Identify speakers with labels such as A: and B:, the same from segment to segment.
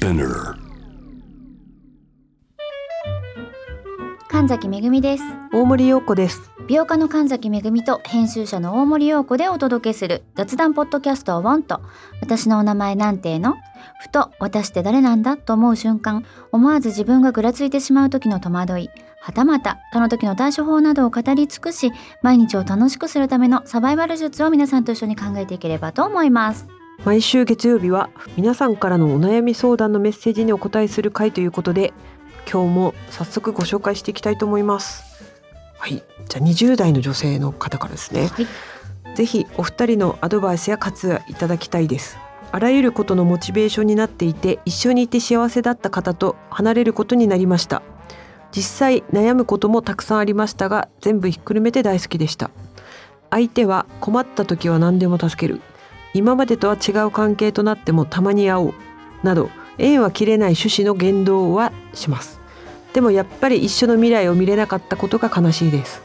A: Spinner.
B: 神崎めぐみです
C: 大森洋子です。
B: 美容家の神崎めぐみと編集者の大森洋子でお届けする雑談ポッドキャストをウォンと私のお名前なんてのふと私って誰なんだと思う瞬間思わず自分がぐらついてしまう時の戸惑いはたまたその時の対処法などを語り尽くし毎日を楽しくするためのサバイバル術を皆さんと一緒に考えていければと思います
C: 毎週月曜日は皆さんからのお悩み相談のメッセージにお答えする回ということで、今日も早速ご紹介していきたいと思います。はい、じゃあ20代の女性の方からですね。
B: はい
C: ぜひお二人のアドバイスや活用いただきたいです。あらゆることのモチベーションになっていて一緒にいて幸せだった方と離れることになりました実際悩むこともたくさんありましたが全部ひっくるめて大好きでした相手は困った時は何でも助ける今までとは違う関係となってもたまに会おうなど縁は切れない趣旨の言動はします。でもやっぱり一緒の未来を見れなかったことが悲しいです。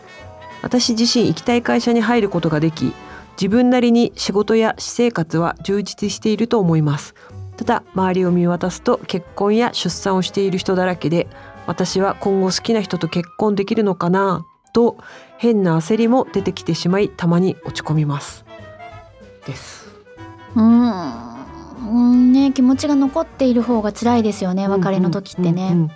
C: 私自身行きたい会社に入ることができ自分なりに仕事や私生活は充実していると思います。ただ周りを見渡すと結婚や出産をしている人だらけで私は今後好きな人と結婚できるのかなと変な焦りも出てきてしまいたまに落ち込みます。です。
B: うーん。ね気持ちが残っている方が辛いですよね別れの時ってね、
C: うんうん。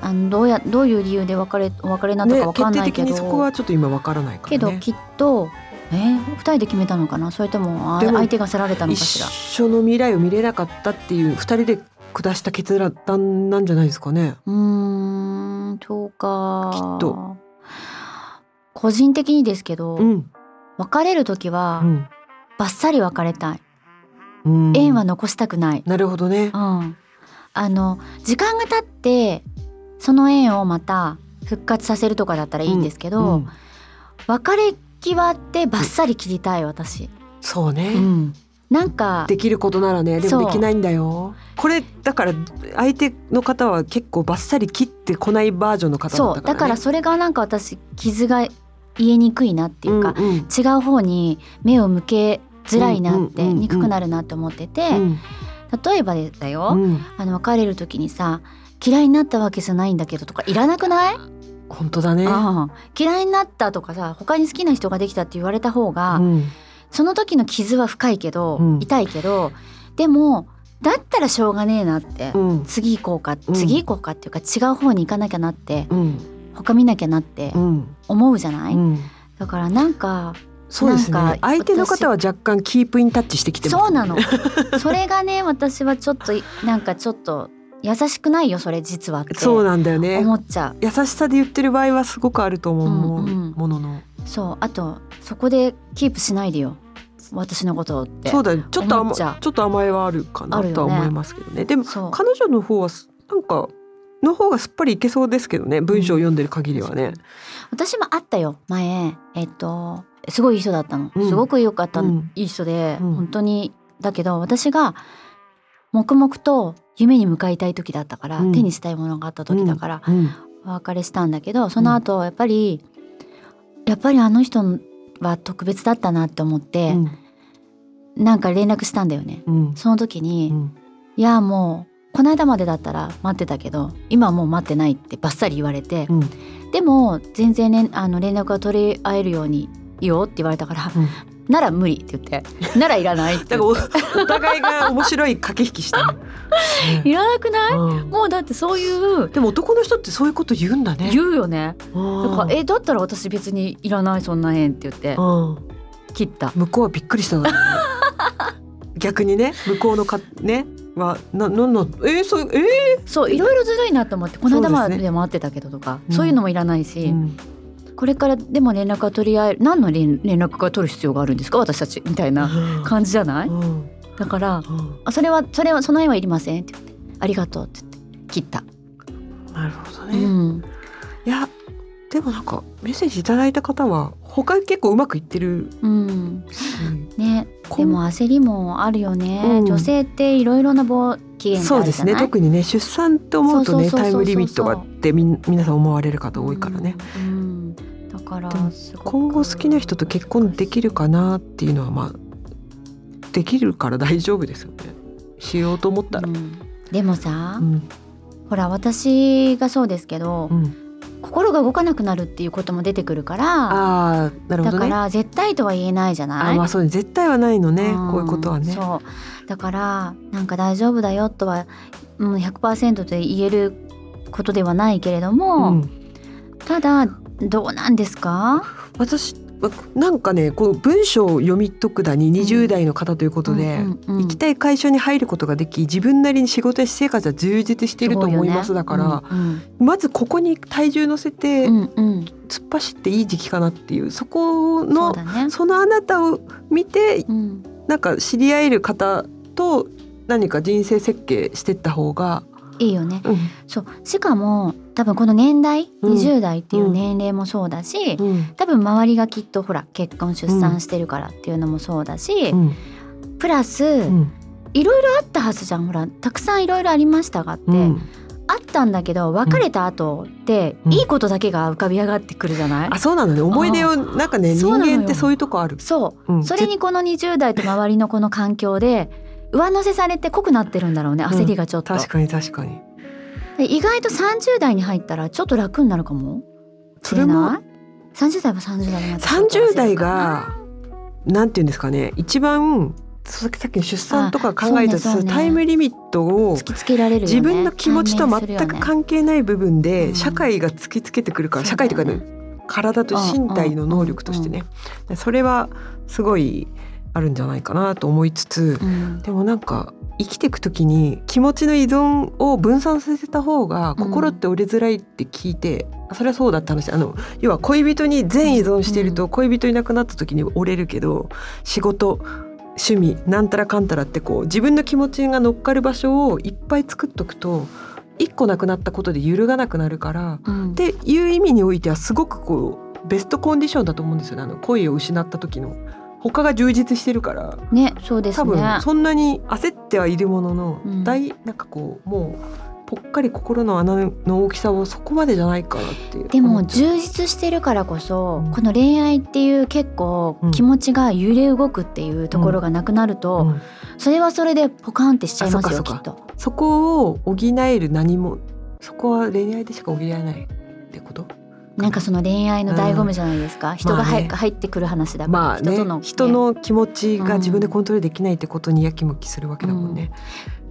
B: あのどうやどういう理由で別れお別れになった
C: ね
B: かわかん
C: 決
B: ないけど、
C: 定的にそこはちょっと今わからないね。
B: けどきっとえー、二人で決めたのかな？それとも相手がせられたのか
C: 一
B: しら？
C: 緒の未来を見れなかったっていう二人で下した決断なんじゃないですかね。
B: うーんそうか。
C: きっと。
B: 個人的にですけど、
C: うん。
B: 別れる時は、
C: うん
B: バッサリ別れたい。
C: うん。
B: 縁は残したくない、
C: なるほどね。
B: うん、あの時間が経ってその縁をまた復活させるとかだったらいいんですけど、
C: うん
B: 別れ際ってバッサリ切りたい私、
C: そうね、
B: うん、なんか
C: できることならねで
B: そう。
C: もできないんだよ。これだから相手の方は結構バッサリ切ってこないバージョンの方だ
B: そう
C: ったから、ね、
B: だからそれがなんか私傷が癒えにくいなっていうか、
C: うんうん。
B: 違う方に目を向けづらいなって、憎くなるなって思ってて、
C: うん。
B: 例えばだよ、
C: うん。
B: あの別れる時にさ嫌いになったわけじゃないんだけどとかいらなくない、
C: 本当だね。
B: 嫌いになったとかさ他に好きな人ができたって言われた方が、
C: うん。
B: その時の傷は深いけど、
C: うん。
B: 痛いけどでもだったらしょうがねえなって、
C: うん。
B: 次行こうか
C: うん。
B: 次行こうかっていうか違う方に行かなきゃなって
C: うん。
B: 他見なきゃなって
C: うん。
B: 思うじゃない、
C: うん。
B: だからなんか
C: そうです
B: なんか
C: ね相手の方は若干キープインタッチしてきてます。
B: そうなの。それがね私はちょっとなんかちょっと優しくないよそれ実はって。
C: そうなんだよね。
B: 思っちゃう。
C: 優しさで言ってる場合はすごくあると思う、
B: うんうん。
C: ものの。
B: そうあとそこでキープしないでよ。私のことって。
C: そうだよ。ちょっと甘
B: ち
C: ょっと甘えはあるかなとは思いますけどね。でも彼女の方はすなんかの方がすっぱりいけそうですけどね文章を読んでる限りはね、
B: 私もあったよ前。えっとすごいいい人だったの、
C: うん。
B: すごく良かった、
C: うん。
B: いい人で、
C: うん。
B: 本当に。だけど私が黙々と夢に向かいたい時だったから、
C: うん。
B: 手にしたいものがあった時だから、
C: うん。
B: お別れしたんだけどその後やっぱり、やっぱりあの人は特別だったなって思って、なんか連絡したんだよね。
C: うん。
B: その時に、
C: うん。
B: いやもうこの間までだったら待ってたけど今はもう待ってないってバッサリ言われて、
C: うん。
B: でも全然、ね、あの連絡が取り合えるようにいいよって言われたから、
C: うん。
B: なら無理って言ってならいらないって
C: お お互いが面白い駆け引きした。ね、
B: いらなくない？
C: うん。
B: もうだってそういう
C: でも男の人ってそういうこと言うんだね。
B: 言うよね。だ
C: だ
B: からえだったら私別にいらないそんな縁って言って
C: うん、
B: 切った。
C: 向こうはびっくりしただろうね逆にね向こうのかねはななんのえー、そうえ
B: そういろいろずるいなと思ってこの間ま
C: そうですね
B: で待ってたけどとか
C: うん。
B: そういうのもいらない
C: ー
B: し、
C: うん
B: これからでも連絡が取り合える何の連連絡が取る必要があるんですか？私たちみたいな感じじゃない？
C: うん。うん
B: だから
C: うん。
B: あそれはそれはその縁はいりませんって言ってありがとうって言って切った、
C: なるほど
B: う
C: ね、
B: ん、
C: いやでもなんかメッセージいただいた方は他結構うまくいってる。
B: うん、
C: し
B: ね。でも焦りもあるよね、
C: うん。
B: 女性っていろいろな期限が
C: そうです
B: あるじゃない？
C: ね。特にね出産って思うとねタイムリミットがあってみん皆さん思われる方多いからね、
B: うん、うんだから
C: 今後好きな人と結婚できるかなっていうのはまあできるから大丈夫ですよね。しようと思ったら、
B: うん。でもさ、
C: うん。
B: ほら私がそうですけど、
C: うん、
B: 心が動かなくなるっていうことも出てくるから
C: ああなるほどね。
B: だから絶対とは言えないじゃない？
C: あまあそうね絶対はないのね、
B: ん。
C: こういうことはね。
B: そう。だからなんか大丈夫だよとはうん100%で言えることではないけれども、
C: うん、
B: ただどうなんですか？
C: 私なんかねこう文章を読み解くだに20代の方ということで、
B: うんうんうん
C: 行きたい会社に入ることができ自分なりに仕事や私生活は充実していると思います、だから、
B: うん
C: まずここに体重乗せて
B: うんうん。うん
C: 突っ走っていい時期かなっていうそこ
B: そう
C: の
B: だね、
C: そのあなたを見て
B: うん、
C: なんか知り合える方と何か人生設計してった方が、
B: いいよね。
C: うん。
B: そう。しかも多分この年代、
C: うん。
B: 20代っていう年齢もそうだし、
C: うん。
B: 多分周りがきっとほら結婚出産してるからっていうのもそうだし、
C: うん。
B: プラス、
C: うん。
B: いろいろあったはずじゃん。ほらたくさんいろいろありましたがって、
C: うん。
B: あったんだけど別れた後って、
C: うん。
B: いいことだけが浮かび上がってくるじゃない、
C: あそうなのね。思い出をなんかね人間ってそういうとこある。
B: そう。
C: うん。
B: それにこの20代と周りのこの環境で上乗せされて濃くなってるんだろうね焦りがちょっと、
C: 確かに確かに。
B: で意外と30代に入ったらちょっと楽になるかも。
C: それも？
B: ない？30代は30代になってちょっと焦る
C: 30代がなんていうんですかね一番さっきの出産とか考えた
B: あそうね
C: タイムリミットを
B: 突きつけられるよね。
C: 自分の気持ちと全く関係ない部分で
B: うん。
C: 社会が突きつけてくるから、
B: そう
C: 社会というかね体と身体の能力としてね、それはすごいあるんじゃないかなと思いつつ、
B: うん。
C: でもなんか生きていく時に気持ちの依存を分散させた方が心って折れづらいって聞いて、それはそうだった話。あの要は恋人に全依存していると恋人いなくなった時に折れるけど仕事趣味なんたらかんたらってこう自分の気持ちが乗っかる場所をいっぱい作っとくと一個なくなったことで揺るがなくなるから
B: うん。
C: っていう意味においてはすごくこうベストコンディションだと思うんですよね。あの恋を失った時の他が充実してるから。
B: ねそうです
C: 多
B: ね
C: 分そんなに焦ってはいるものの、
B: うん。
C: 大なんかこうもうぽっかり心の穴の大きさはそこまでじゃないかなって
B: でも
C: 思っちゃう
B: 充実してるからこそ、
C: うん。
B: この恋愛っていう結構
C: うん。
B: 気持ちが揺れ動くっていうところがなくなると、
C: うん。
B: それはそれでポカンってしちゃいますよきっと。
C: そこを補える何もそこは恋愛でしか補えないってこと？
B: な。んかその恋愛の醍醐味じゃないですか、人が入,、
C: まあね。
B: 入ってくる話だから、
C: まあね
B: 人との、ね、
C: 人の気持ちが自分でコントロールできないってことにやきもきするわけだもんね。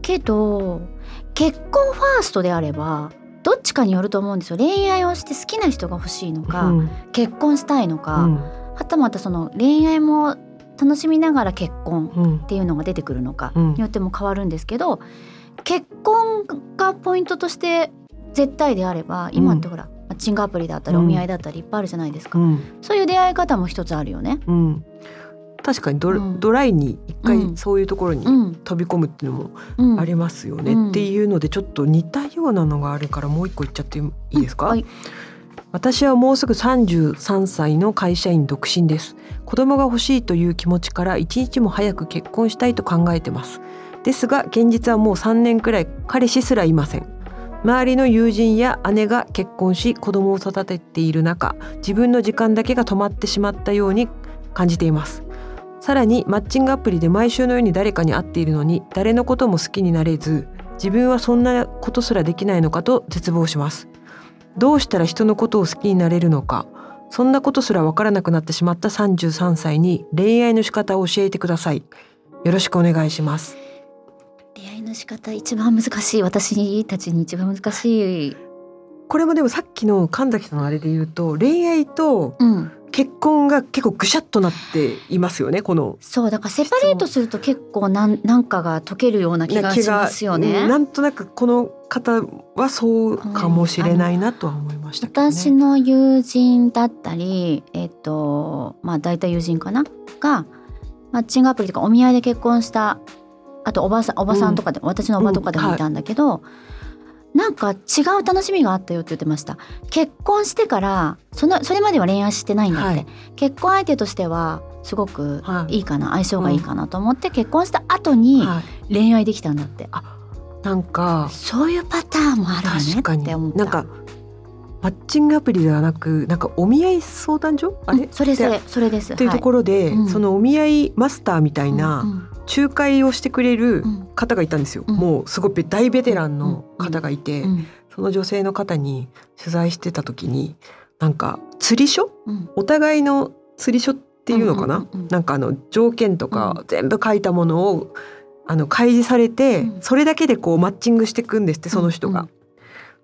B: けど結婚ファーストであればどっちかによると思うんですよ。恋愛をして好きな人が欲しいのか、
C: うん。
B: 結婚したいのか、
C: うん。
B: はたまたその恋愛も楽しみながら結婚
C: うん。
B: っていうのが出てくるのか
C: うん。
B: によっても変わるんですけど結婚がポイントとして絶対であれば今ってほら、マッチングアプリだったり
C: うん。
B: お見合いだったりいっぱいあるじゃないですか、
C: うん。
B: そういう出会い方も一つあるよね。
C: うん。確かにド,、
B: うん。
C: ドライに一
B: うん。
C: 回そういうところに
B: うん。
C: 飛び込むっていうのも
B: うん、
C: ありますよね、
B: うん。
C: っていうのでちょっと似たようなのがあるからもう一個言っちゃっていいですか、
B: はい。
C: 私はもうすぐ33歳の会社員独身です。子供が欲しいという気持ちから一日も早く結婚したいと考えてます。ですが現実はもう3年くらい彼氏すらいません周りの友人や姉が結婚し子供を育てている中自分の時間だけが止まってしまったように感じています。さらにマッチングアプリで毎週のように誰かに会っているのに誰のことも好きになれず自分はそんなことすらできないのかと絶望します。どうしたら人のことを好きになれるのかそんなことすらわからなくなってしまった33歳に恋愛の仕方を教えてください。よろしくお願いします。
B: 出会いの仕方一番難しい私たちに一番難しい、
C: これもでもさっきの神崎さんのあれで言うと恋愛と
B: うん、
C: 結婚が結構ぐしゃっとなっていますよねこの
B: そうだからセパレートすると結構なんなんかが解けるような気がしますよね。
C: うんなんとなくこの方はそうかもしれないなとは思いましたけどね。
B: 私の友人だったりえっとまあ大体友人かな？がマッチングアプリとかお見合いで結婚したあとおばさんおばさんとかで、私のおばとかでもいたんだけど、なんか違う楽しみがあったよって言ってました。結婚してからそのそれまでは恋愛してないんだって、
C: はい。
B: 結婚相手としてはすごく
C: はい
B: いいかな、相性がいいかなと思って結婚した後に
C: はい。
B: 恋愛できたんだって、
C: なんか
B: そういうパターンもあるよねって思った。
C: なんかマッチングアプリではなくなんかお見合い相談所？あれ、
B: うんそれそれ
C: っ
B: それです。
C: ていうところで、
B: うん。
C: そのお見合いマスターみたいな、仲介をしてくれる
B: うん。
C: 方がいたんですよ、
B: うん。
C: もうすごい大ベテランの方がいて、
B: うん
C: その女性の方に取材してた時になんか釣り書？
B: うん。
C: お互いの釣り書っていうのかな、なんかあの条件とか全部書いたものをあの開示されて、
B: うん。
C: それだけでこうマッチングしていくんですってその人が。
B: うん。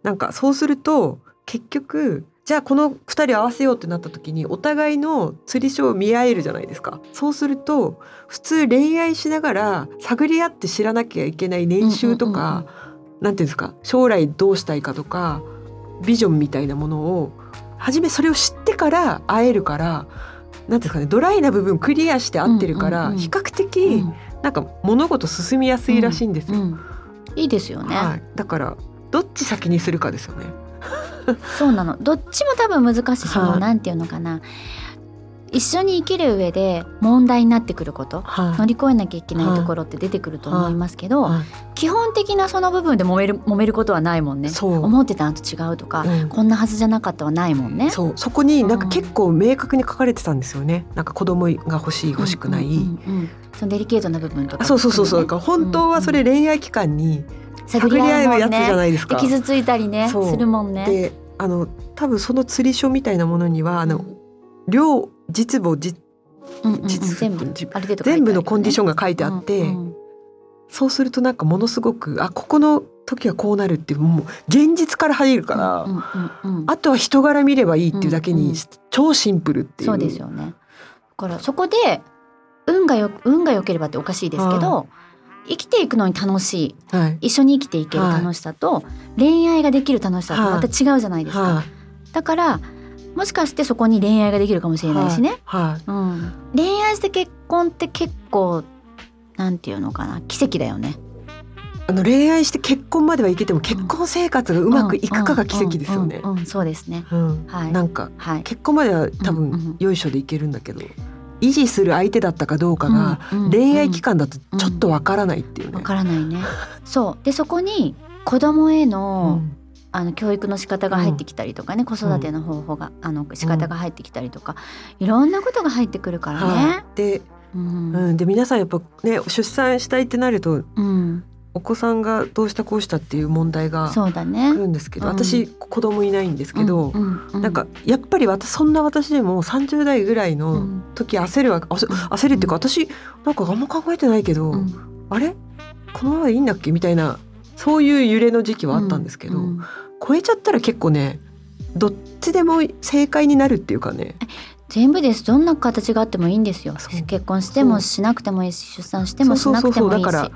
C: なんかそうすると結局じゃあこの2人合わせようってなった時にお互いの釣り書を見合えるじゃないですか。そうすると普通恋愛しながら探り合って知らなきゃいけない年収とか、なんていうんですか将来どうしたいかとかビジョンみたいなものを初めそれを知ってから会えるからなんていうんですかねドライな部分クリアして会ってるから、
B: うんうんうん
C: 比較
B: う
C: 的
B: ん
C: なんか物事進みやすいらしいんですよ。
B: うんいいですよね、
C: はい、だからどっち先にするかですよね。
B: そうなの。どっちも多分難しい。その、
C: はい。
B: なんていうのかな。一緒に生きる上で問題になってくること。
C: は
B: 乗り越えなきゃいけないところって出てくると思いますけど、
C: はい。
B: 基本的なその部分で揉める揉めることはないもんね。
C: そう。
B: 思ってたのと違うとか、
C: うん。
B: こんなはずじゃなかったはないもんね。
C: そう。そこになんか結構明確に書かれてたんですよね。なんか子供が欲しい欲しくない。
B: うんうんうんうんそのデリケートな部分とか、
C: あそうそうそうそう。本当はそれ恋愛期間に探り合うやつじゃないですか。
B: で傷ついたりねするもんね。
C: であの多分その釣り書みたいなものにはあの量実母実
B: うんうんうん
C: 実
B: 全部
C: 全部のコンディショ
B: ン
C: ンが書いてあって、
B: うんうん
C: そうするとなんかものすごくあここの時はこうなるっていうもう現実から入るから、
B: うんうんうんうん
C: あとは人柄見ればいいっていうだけに、
B: うんうん
C: 超シンプルっていう。
B: そうですよね。だからそこで運がよ運が良ければっておかしいですけど、生きていくのに楽しい
C: はい。
B: 一緒に生きていける楽しさと、恋愛ができる楽しさってまた違うじゃないですか。
C: は
B: だからもしかしてそこに恋愛ができるかもし
C: い。
B: れないしね。
C: はい。
B: うん、恋愛して結婚って結構なんていうのかな奇跡だよね。
C: あの恋愛して結婚まではいけても結婚生活がうまくいくかが奇跡ですよね
B: うん。うんうんうんそうですね。
C: うん。
B: はい
C: なんか
B: はい。
C: 結婚までは多
B: うんうん
C: 分よいしょでいけるんだけど、維持する相手だったかどうかが恋愛期間だとちょっとわからないっていうね。
B: わからないね。そう。でそこに子供へ
C: う
B: の、
C: ん。
B: あの教育の仕方が入ってきたりとかね、子育ての方法があの仕方が入ってきたりとか、いろんなことが入ってくるから
C: はい。
B: ね。
C: で、
B: うん。
C: うん、で皆さんやっぱね出産したいってなると
B: うん
C: お子さんがどうしたこうしたっていう問題が来。るんですけど、
B: うん。
C: 私子供いないんですけど、
B: うんうん。うん
C: なんかやっぱり私そんな私でも30代ぐらいうの
B: ん。
C: 時焦るわ焦焦るっていうか私なんかあんま考えてないけど、
B: うん。
C: あれ？このままでいいんだっけみたいなそういう揺れの時期はあったんですけど、
B: うん
C: 超えちゃったら結構ねどっちでも正解になるっていうかね。
B: 全部です。どんな形があってもいいんですよ。結婚してもしなくてもいいし出産してもしなくてもいいし。
C: そうそうそう。だから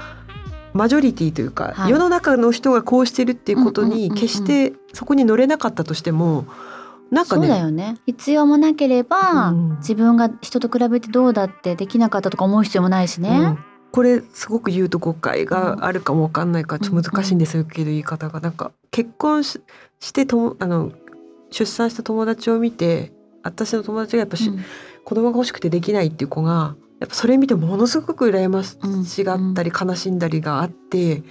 C: マジョリティというか、
B: はい。
C: 世の中の人がこうしてるっていうことに決してそこに乗れなかったとしてもなんか
B: そうだ
C: ね
B: よね。必要もなければ、
C: うん。
B: 自分が人と比べてどうだってできなかったとか思う必要もないしね、
C: うん。これすごく言うと誤解があるかもわかんないからちょっと難しいんですけど言い方が。なんか結婚ししてともあの出産した友達を見て私の友達がやっぱし、
B: うん。
C: 子供が欲しくてできないっていう子がやっぱそれ見てものすごく羨ましがったり悲しんだりがあって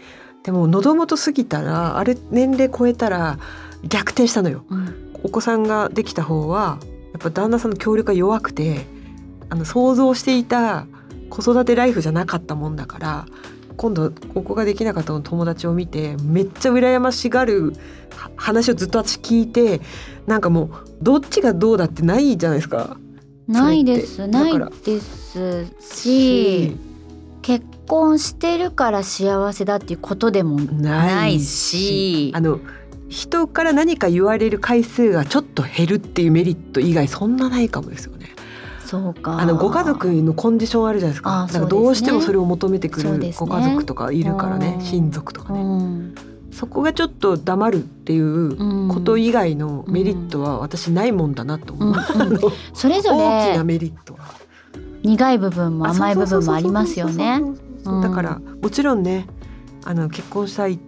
C: でも喉元過ぎたらある年齢超えたら逆転したのよ。
B: うん
C: お子さんができた方はやっぱ旦那さんの協力が弱くてあの想像していた子育てライフじゃなかったもんだから今度お子ができなかった友達を見てめっちゃ羨ましがるは話をずっと私聞いてなんかもうどっちがどうだってないじゃないですか。
B: ないです。ないですし結婚してるから幸せだっていうことでもないし。
C: あの人から何か言われる回数がちょっと減るっていうメリット以外そんなないかもですよね。
B: そうか。
C: あのご家族のコンディションあるじゃないですか。かどうしてもそれを求めてくるご家族とかいるからね、
B: うん。
C: 親族とか
B: う
C: ね。
B: ん
C: そこがちょっと黙るっていう
B: うん。
C: こと以外のメリットは私ないもんだなと思う。
B: それぞれ
C: 大きなメリットは。
B: 苦い部分も甘い部分もありますよね。
C: だからもちろんねあの結婚したい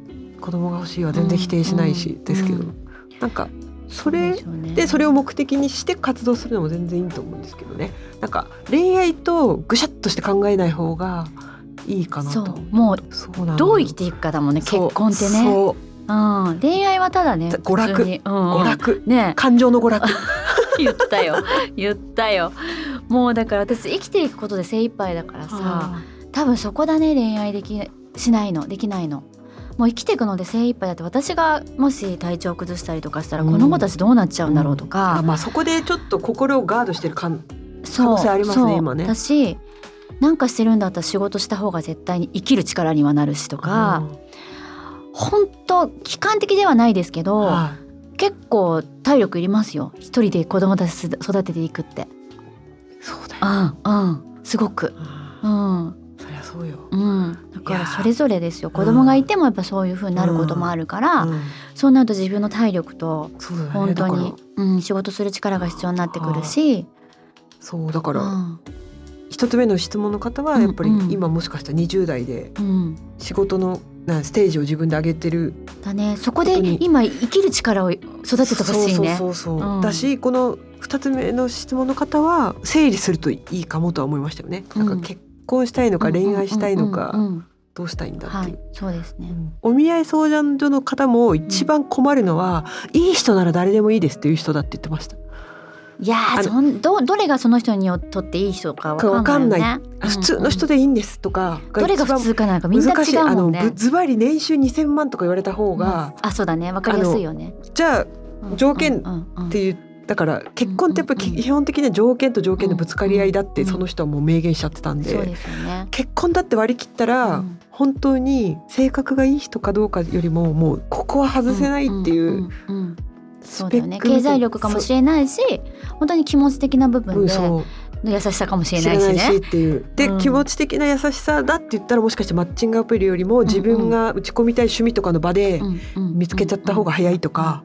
C: 子供が欲しいは全然否定しないし、
B: うん。
C: ですけど、
B: うん。
C: なんかそれでそれを目的にして活動するのも全然いいと思うんですけどね。なんか恋愛とぐしゃっとして考えない方がいいかなと。
B: そう。もうどう生きていくかだもんね結婚ってね。
C: そう。
B: うん、恋愛はただね
C: 娯楽。
B: うんうん。
C: 娯楽。
B: ね。
C: 感情の娯楽。
B: 言ったよ。言ったよ。もうだから私生きていくことで精一杯だからさ多分そこだね恋愛できしないの。できないの。もう生きていくので精一杯だって私がもし体調崩したりとかしたら
C: うん。
B: この子たちどうなっちゃうんだろうとか、
C: あまあそこでちょっと心をガードしてる感可能性ありますね今ね。
B: だしなんかしてるんだったら仕事した方が絶対に生きる力にはなるしとか本当悲観的ではないですけど、
C: は
B: 結構体力いりますよ。一人で子供たち育てていくって。
C: いそうだよ。
B: うんうん。すごく。うん。
C: そりゃそうよ。
B: うん。だからそれぞれですよ。子供がいてもやっぱそういう風になることもあるから、
C: うん。
B: そうなると自分の体力と本当に、うん、仕事する力が必要になってくるし、
C: そうだから
B: うん
C: 一つ目の質問の方はやっぱり
B: うん。うん
C: 今もしかしたら20代で
B: うん、
C: 仕事のなステージを自分で上げてる
B: だね。そこで今生きる力を育ててほしいね。
C: そうそうそうそう、
B: うん。
C: だしこの二つ目の質問の方は整理するといいかもとは思いましたよね。なんか結婚したいのか恋愛したいのか
B: うんうんうん。うん
C: どうしたいんだっていう。
B: はい、そうですね。
C: お見合い相談所の方も一番困るのは、いい人なら誰でもいいですっていう人だって言ってました。
B: いやそんどどれがその人にとっていい人かわかんないよね。
C: あ普通の人
B: で、
C: でいいんですとか
B: うんどれが普通かなんかみんな
C: 難しい。あの
B: 違うもんね。
C: ぶ。ズバリ年収2,000万とか言われた方が、
B: あそうだね。わかりやすいよね。
C: じゃあ
B: うん。
C: 条件
B: うん。うん。
C: っていうだから結婚ってやっぱり
B: うん。うん。うん
C: 基本的には条件と条件のぶつかり合いだって
B: うん。
C: その人はもう明言しちゃってたんで。結婚だって割り切ったら、
B: うん。
C: 本当に性格がいい人かどうかよりももうここは外せないっていう
B: そうだよね。経済力かもしれないし本当に気持ち的な部分での優しさかもしれ
C: 知
B: ないしね。
C: しっていう。で、
B: うん。
C: 気持ち的な優しさだって言ったらもしかしてマッチングアプリよりも自分が打ち込みたい趣味とかの場で見つけちゃった方が早いとか、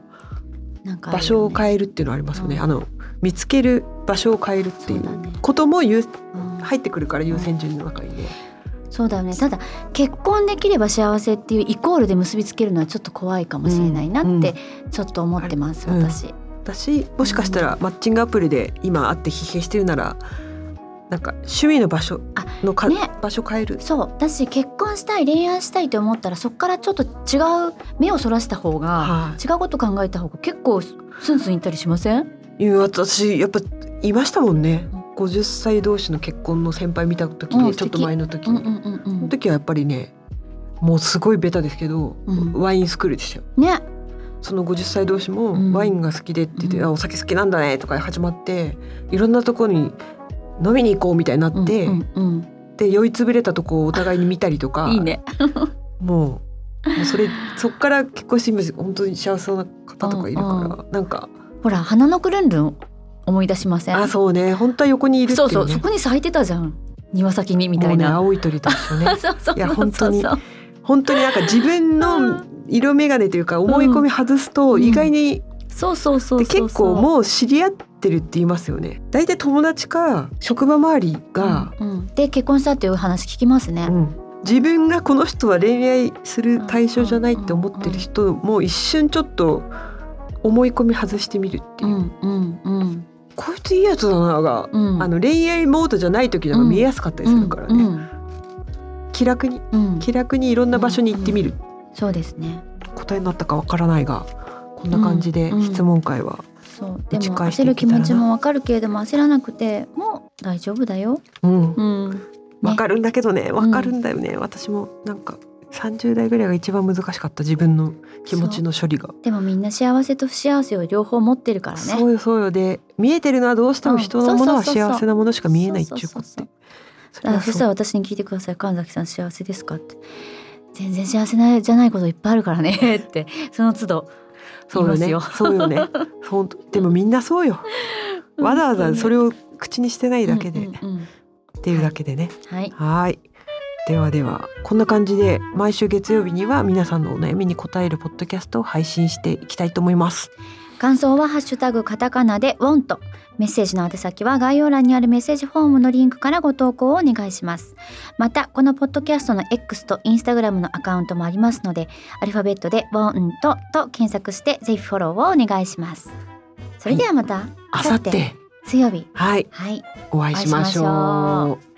C: 場所を変えるっていうのはありますよね、
B: うん。
C: あの見つける場所を変えるってい
B: そう
C: ことも優
B: うん
C: 入ってくるから優先順位の中にね。
B: そうだよね。ただ結婚できれば幸せっていうイコールで結びつけるのはちょっと怖いかもしれないな
C: うん。うん。
B: ってちょっと思ってます、
C: うん。
B: 私。
C: 私もしかしたらマッチングアプリで今会って疲弊してるならなんか趣味の場所
B: あ
C: のか、
B: ね。
C: 場所変える？
B: そう。だし結婚したい恋愛したいと思ったらそこからちょっと違う目をそらした方が、
C: は
B: 違うこと考えた方が結構スンスンいったりしません？
C: 私やっぱいましたもんね。
B: うん
C: 50歳同士の結婚の先輩見た時
B: うん
C: にちょっと前の時。に、
B: うんうんうんうん。
C: その時はやっぱりねもうすごいベタですけど、
B: うん。
C: ワインスクールでしたよ。
B: ね。
C: その50歳同士も
B: うん。
C: ワインが好きでって言って、
B: うん。
C: あお酒好きなんだねとか始まっていろんなところに飲みに行こうみたいになって、
B: うんうん
C: で酔いつぶれたとこをお互いに見たりとか
B: うん、いいね。
C: もうそれそっから結婚してみる本当に幸せそうな方とかいるから、
B: うん。
C: なんか。
B: ほら花のくるんるん思い出しません？
C: あそうね。本当は横にいるっていうね。
B: そうそう。そこに咲いてたじゃん。庭先にみたいな。
C: ね青い鳥と一緒ね。
B: そうそう
C: いや本当に。本当になんか自分の色眼鏡というか思い込み外すと
B: うん。
C: 意外に、
B: そうそうそう
C: で
B: そう。
C: 結構もう知り合ってるって言いますよね。大体友達か職場周りが、
B: うん。うん。で結婚したっていう話聞きますね。
C: うん。自分がこの人は恋愛する対象じゃないって思ってる人も一瞬ちょっと思い込み外してみるっていう。う、
B: ん。うん。うん
C: こいついいやつだなが、
B: うん。
C: あの恋愛モードじゃない時の方が見えやすかったりするからね、
B: うん。
C: 気楽に
B: うん。うん
C: 気楽にいろんな場所に行ってみる、
B: そうですね。
C: 答えになったかわからないがこんな感じで質問会は、
B: そう。でも焦る気持ちもわかるけれども焦らなくても大丈夫だよ。
C: うん。
B: うん。
C: わかるんだけどね。わかるんだよね、私もなんか30代ぐらいが一番難しかった自分の気持ちの処理が。
B: でもみんな幸せと不幸せを両方持ってるからね。
C: そうよそうよ。で見えてるのはどうしても人のものは幸せなものしか見えないっていうこと
B: そうそうそう
C: そ
B: だそしたら私に聞いてください。神崎さん幸せですかって。全然幸せなじゃないこといっぱいあるからね。ってその都度
C: そうよね。そうよね。ほんとでもみんなそうよ。わざわざそれ
B: を
C: を口にしてないだけで、っていうだけでね。
B: はい。
C: はいではではこんな感じで毎週月曜日には皆さんのお悩みに答えるポッドキャストを配信していきたいと思います。
B: 感想はハッシュタグカタカナでウォンとメッセージの宛先は概要欄にあるメッセージフォームのリンクからご投稿をお願いします。またこのポッドキャストの X と Instagram のアカウントもありますのでアルファベットでウォンとと検索してぜひフォローをお願いします。それではまた、
C: あさって
B: 水曜日。
C: はい。
B: はい。
C: お会いしましょう